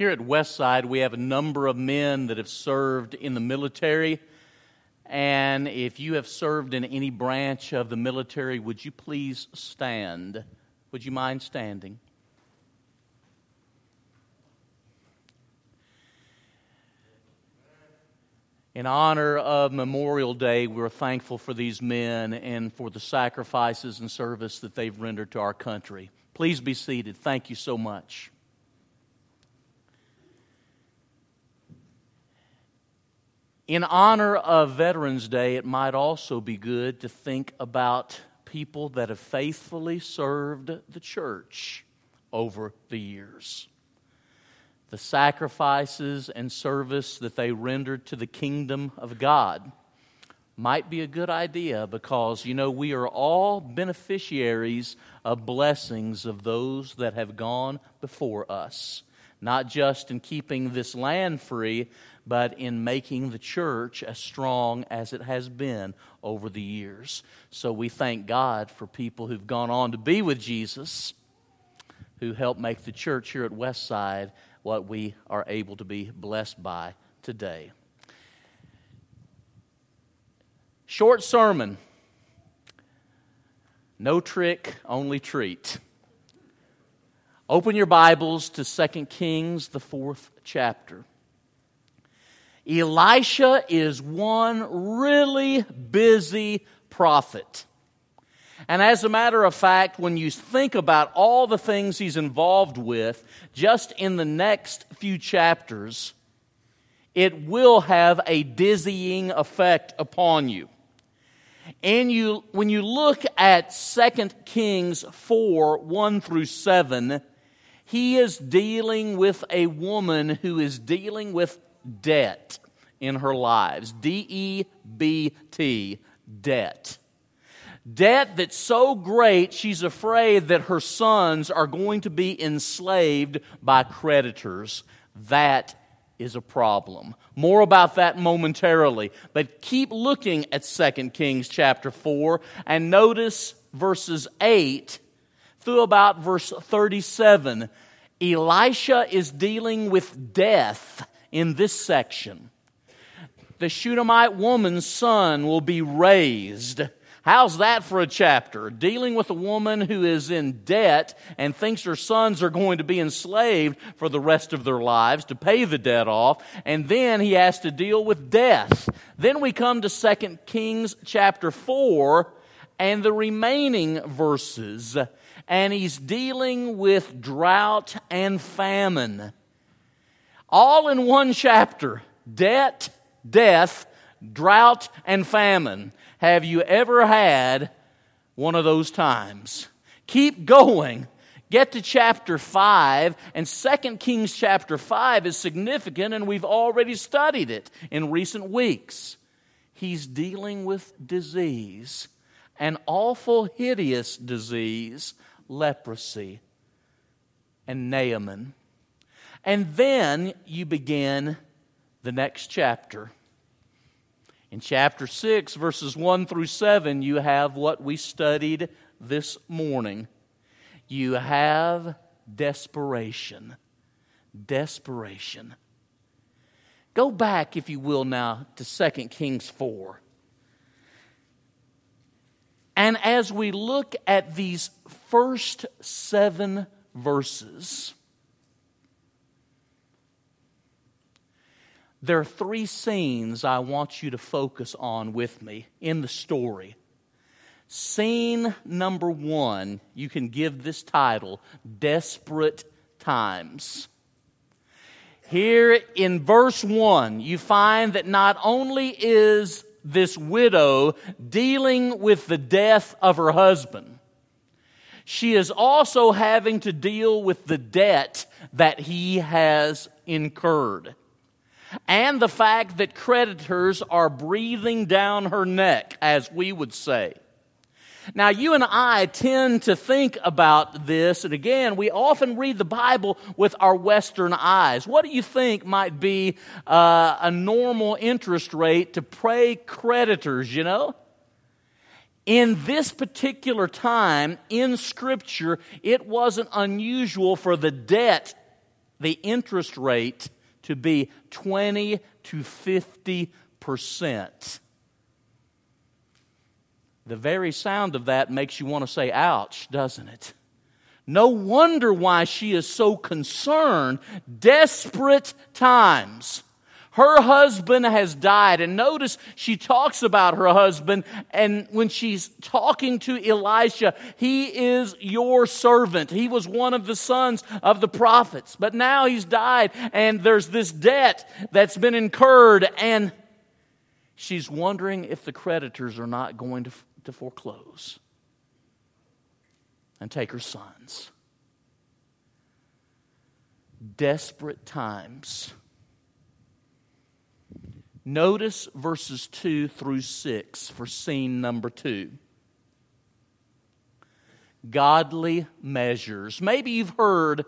Here at Westside, we have a number of men that have served in the military. And if you have served in any branch of the military, would you please stand? Would you mind standing? In honor of Memorial Day, we're thankful for these men and for the sacrifices and service that they've rendered to our country. Please be seated. Thank you so much. In honor of Veterans Day, it might also be good to think about people that have faithfully served the church over the years. The sacrifices and service that they rendered to the kingdom of God might be a good idea because, you know, we are all beneficiaries of blessings of those that have gone before us, not just in keeping this land free, but in making the church as strong as it has been over the years. So we thank God for people who've gone on to be with Jesus, who helped make the church here at Westside what we are able to be blessed by today. Short sermon. No trick, only treat. Open your Bibles to 2 Kings, the fourth chapter. Elisha is one really busy prophet. And as a matter of fact, when you think about all the things he's involved with, just in the next few chapters, it will have a dizzying effect upon you. And you, when you look at 2 Kings 4 1 through 7, he is dealing with a woman who is dealing with debt in her lives. D E B T, debt. Debt that's so great she's afraid that her sons are going to be enslaved by creditors. That is a problem. More about that momentarily. But keep looking at 2 Kings chapter 4 and notice verses 8 through about verse 37. Elisha is dealing with death in this section. The Shunammite woman's son will be raised How's that for a chapter? Dealing with a woman who is in debt and thinks her sons are going to be enslaved for the rest of their lives to pay the debt off, and then he has to deal with death. Then we come to 2 Kings chapter 4 and the remaining verses, and he's dealing with drought and famine. All in one chapter debt, death, drought, and famine. Have you ever had one of those times? Keep going. Get to chapter 5, and 2 Kings chapter 5 is significant, and we've already studied it in recent weeks. He's dealing with disease, an awful, hideous disease, leprosy, and Naaman. And then you begin the next chapter. In chapter 6, verses 1 through 7, you have what we studied this morning. You have desperation. Desperation. Go back, if you will, now to 2 Kings 4. And as we look at these first seven verses, There are three scenes I want you to focus on with me in the story. Scene number one, you can give this title Desperate Times. Here in verse one, you find that not only is this widow dealing with the death of her husband, she is also having to deal with the debt that he has incurred and the fact that creditors are breathing down her neck, as we would say. Now, you and I tend to think about this, and again, we often read the Bible with our Western eyes. What do you think might be uh, a normal interest rate to pay creditors, you know? In this particular time in Scripture, it wasn't unusual for the debt the interest rate to be 20 to 50 percent. The very sound of that makes you want to say, ouch, doesn't it? No wonder why she is so concerned. Desperate times. Her husband has died. And notice she talks about her husband. And when she's talking to Elisha, he is your servant. He was one of the sons of the prophets. But now he's died. And there's this debt that's been incurred. And she's wondering if the creditors are not going to, to foreclose and take her sons. Desperate times. Notice verses 2 through 6 for scene number 2. Godly measures. Maybe you've heard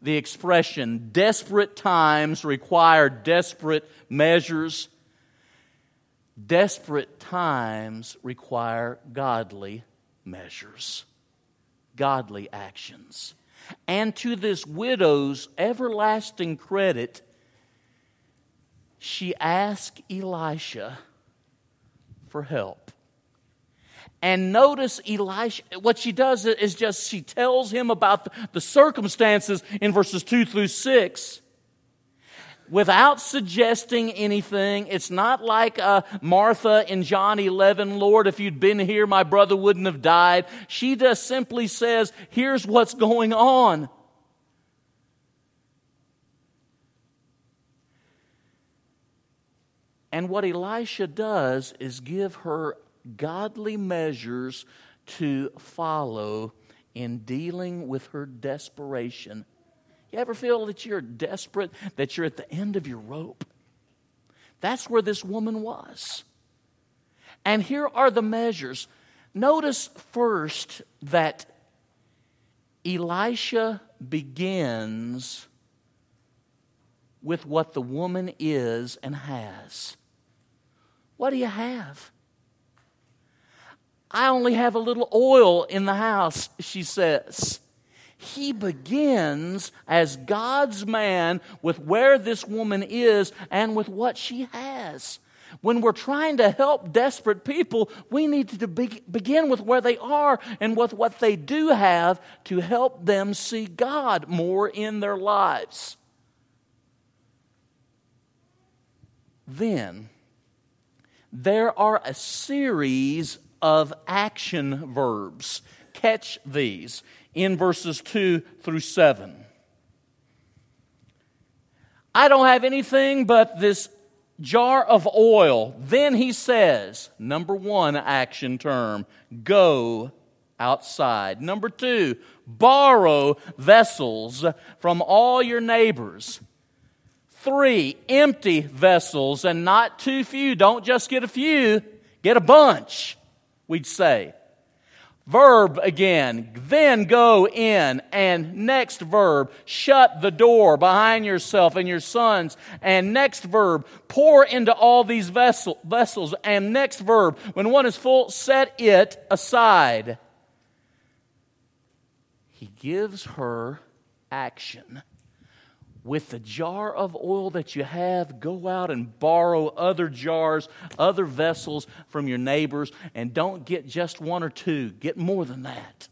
the expression desperate times require desperate measures. Desperate times require godly measures, godly actions. And to this widow's everlasting credit, she asked Elisha for help. And notice Elisha, what she does is just she tells him about the circumstances in verses 2 through 6 without suggesting anything. It's not like uh, Martha in John 11, Lord, if you'd been here, my brother wouldn't have died. She just simply says, here's what's going on. And what Elisha does is give her godly measures to follow in dealing with her desperation. You ever feel that you're desperate, that you're at the end of your rope? That's where this woman was. And here are the measures. Notice first that Elisha begins with what the woman is and has. What do you have? I only have a little oil in the house, she says. He begins as God's man with where this woman is and with what she has. When we're trying to help desperate people, we need to be, begin with where they are and with what they do have to help them see God more in their lives. Then, there are a series of action verbs. Catch these in verses 2 through 7. I don't have anything but this jar of oil. Then he says, number one action term, go outside. Number two, borrow vessels from all your neighbors. Three, empty vessels and not too few. Don't just get a few, get a bunch, we'd say. Verb again, then go in, and next verb, shut the door behind yourself and your sons, and next verb, pour into all these vessel, vessels, and next verb, when one is full, set it aside. He gives her action with the jar of oil that you have, go out and borrow other jars, other vessels from your neighbors, and don't get just one or two, get more than that.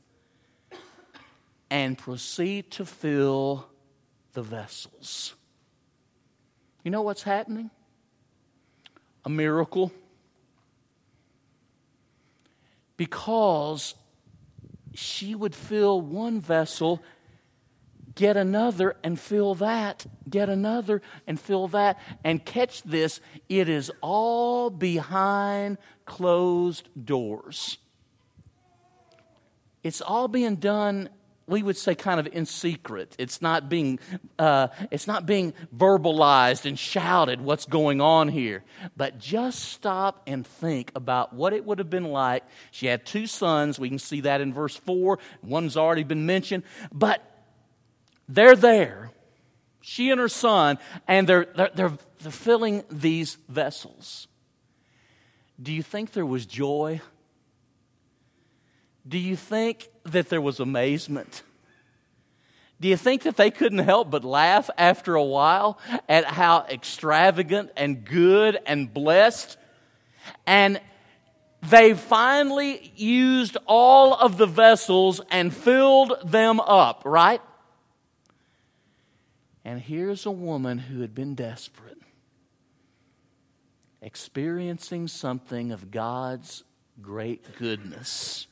And proceed to fill the vessels. You know what's happening? A miracle. Because she would fill one vessel get another and fill that, get another and fill that. And catch this, it is all behind closed doors. It's all being done we would say kind of in secret. It's not being, uh, it's not being verbalized and shouted what's going on here. But just stop and think about what it would have been like. She had two sons. We can see that in verse 4. One's already been mentioned. But they're there, she and her son, and they're, they're, they're, they're filling these vessels. Do you think there was joy? Do you think that there was amazement? Do you think that they couldn't help but laugh after a while at how extravagant and good and blessed? And they finally used all of the vessels and filled them up, right? And here's a woman who had been desperate, experiencing something of God's great goodness.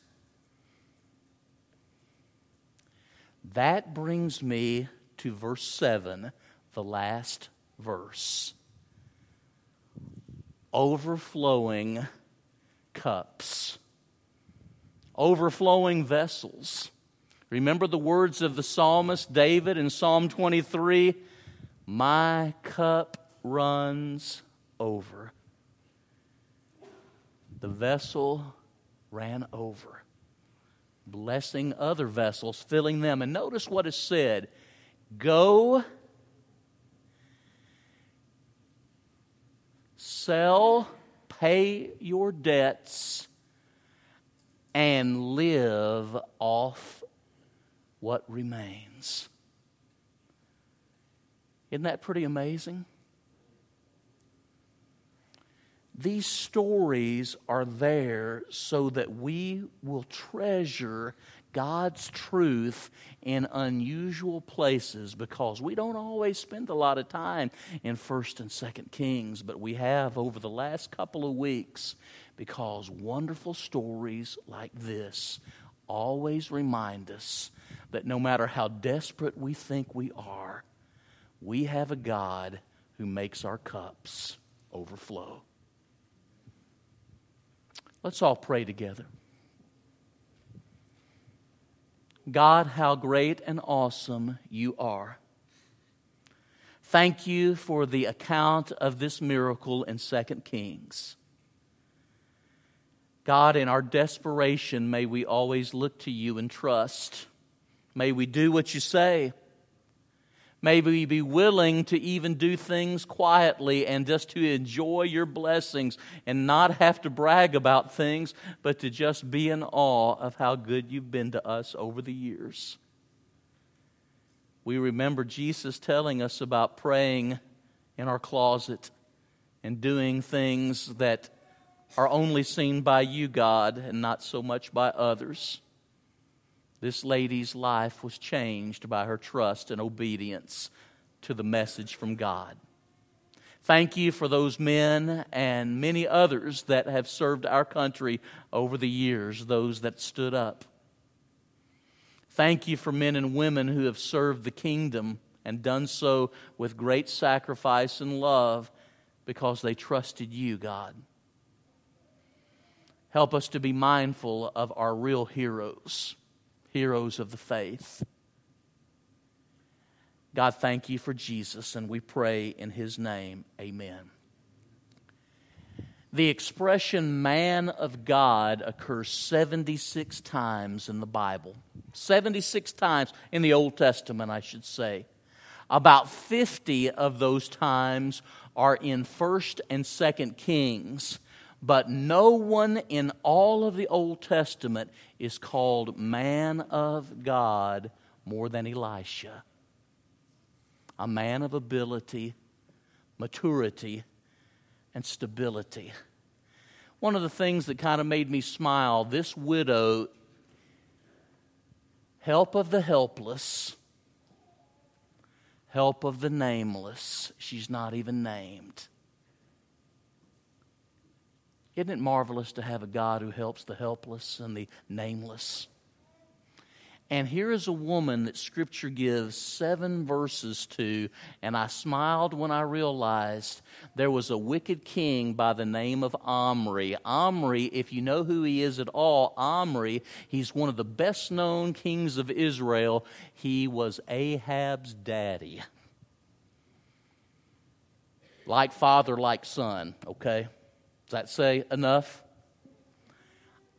That brings me to verse 7, the last verse. Overflowing cups, overflowing vessels. Remember the words of the psalmist David in Psalm 23 My cup runs over. The vessel ran over, blessing other vessels, filling them. And notice what is said Go sell, pay your debts, and live off what remains. Isn't that pretty amazing? These stories are there so that we will treasure God's truth in unusual places because we don't always spend a lot of time in 1st and 2nd Kings, but we have over the last couple of weeks because wonderful stories like this always remind us that no matter how desperate we think we are, we have a God who makes our cups overflow. Let's all pray together. God, how great and awesome you are. Thank you for the account of this miracle in 2 Kings. God, in our desperation, may we always look to you and trust. May we do what you say. May we be willing to even do things quietly and just to enjoy your blessings and not have to brag about things, but to just be in awe of how good you've been to us over the years. We remember Jesus telling us about praying in our closet and doing things that are only seen by you, God, and not so much by others. This lady's life was changed by her trust and obedience to the message from God. Thank you for those men and many others that have served our country over the years, those that stood up. Thank you for men and women who have served the kingdom and done so with great sacrifice and love because they trusted you, God. Help us to be mindful of our real heroes heroes of the faith. God, thank you for Jesus, and we pray in his name, amen. The expression man of God occurs 76 times in the Bible. 76 times in the Old Testament, I should say. About 50 of those times are in 1st and 2nd Kings but no one in all of the Old Testament is called man of God more than Elisha. A man of ability, maturity, and stability. One of the things that kind of made me smile this widow, help of the helpless, help of the nameless. She's not even named. Isn't it marvelous to have a God who helps the helpless and the nameless? And here is a woman that Scripture gives seven verses to, and I smiled when I realized there was a wicked king by the name of Omri. Omri, if you know who he is at all, Omri, he's one of the best known kings of Israel. He was Ahab's daddy. Like father, like son, okay? Does that say enough?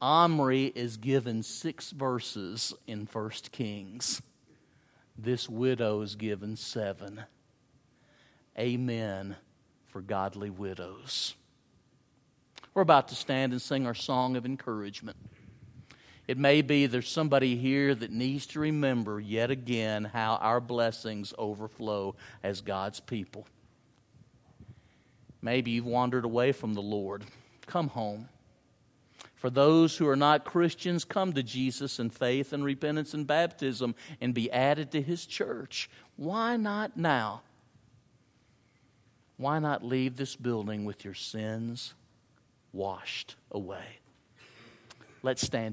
Omri is given six verses in First Kings. This widow is given seven. Amen for godly widows. We're about to stand and sing our song of encouragement. It may be there's somebody here that needs to remember yet again how our blessings overflow as God's people. Maybe you've wandered away from the Lord. Come home. For those who are not Christians, come to Jesus in faith and repentance and baptism and be added to his church. Why not now? Why not leave this building with your sins washed away? Let's stand.